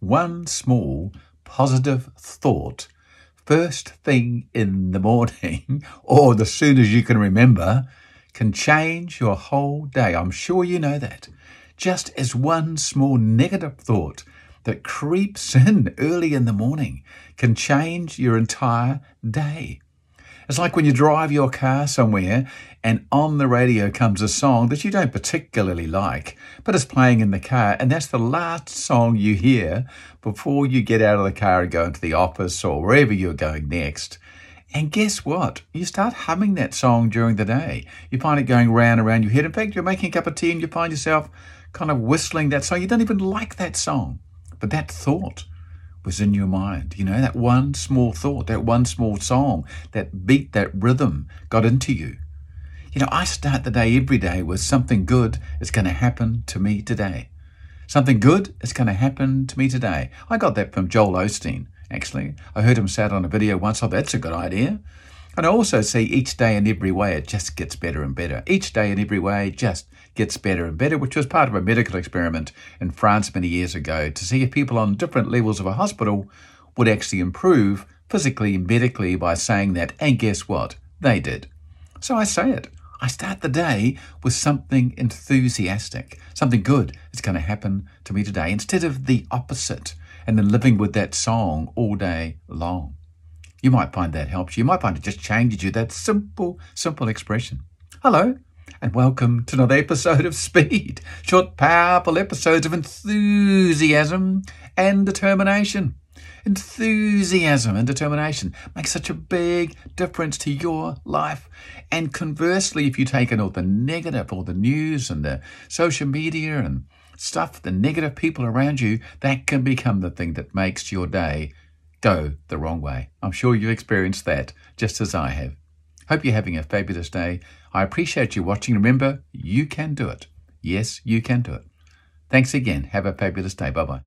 one small positive thought first thing in the morning or as soon as you can remember can change your whole day. I'm sure you know that. Just as one small negative thought that creeps in early in the morning can change your entire day. It's like when you drive your car somewhere and on the radio comes a song that you don't particularly like, but it's playing in the car, and that's the last song you hear before you get out of the car and go into the office or wherever you're going next. And guess what? You start humming that song during the day. You find it going round and around your head. In fact, you're making a cup of tea and you find yourself kind of whistling that song. You don't even like that song, but that thought was in your mind. You know, that one small thought, that one small song, that beat, that rhythm got into you. You know, I start the day every day with something good is going to happen to me today. Something good is going to happen to me today. I got that from Joel Osteen, actually. I heard him say it on a video once. Oh, that's a good idea. And I also see each day in every way it just gets better and better. Each day in every way just gets better and better, which was part of a medical experiment in France many years ago to see if people on different levels of a hospital would actually improve physically and medically by saying that. And guess what? They did. So I say it. I start the day with something enthusiastic, something good is going to happen to me today, instead of the opposite, and then living with that song all day long. You might find that helps you. You might find it just changes you, that simple, simple expression. Hello, and welcome to another episode of Speed. Short, powerful episodes of enthusiasm and determination. Enthusiasm and determination make such a big difference to your life. And conversely, if you take in all the negative, all the news and the social media and stuff, the negative people around you, that can become the thing that makes your day go the wrong way. I'm sure you've experienced that just as I have. Hope you're having a fabulous day. I appreciate you watching. Remember, you can do it. Yes, you can do it. Thanks again. Have a fabulous day. Bye bye.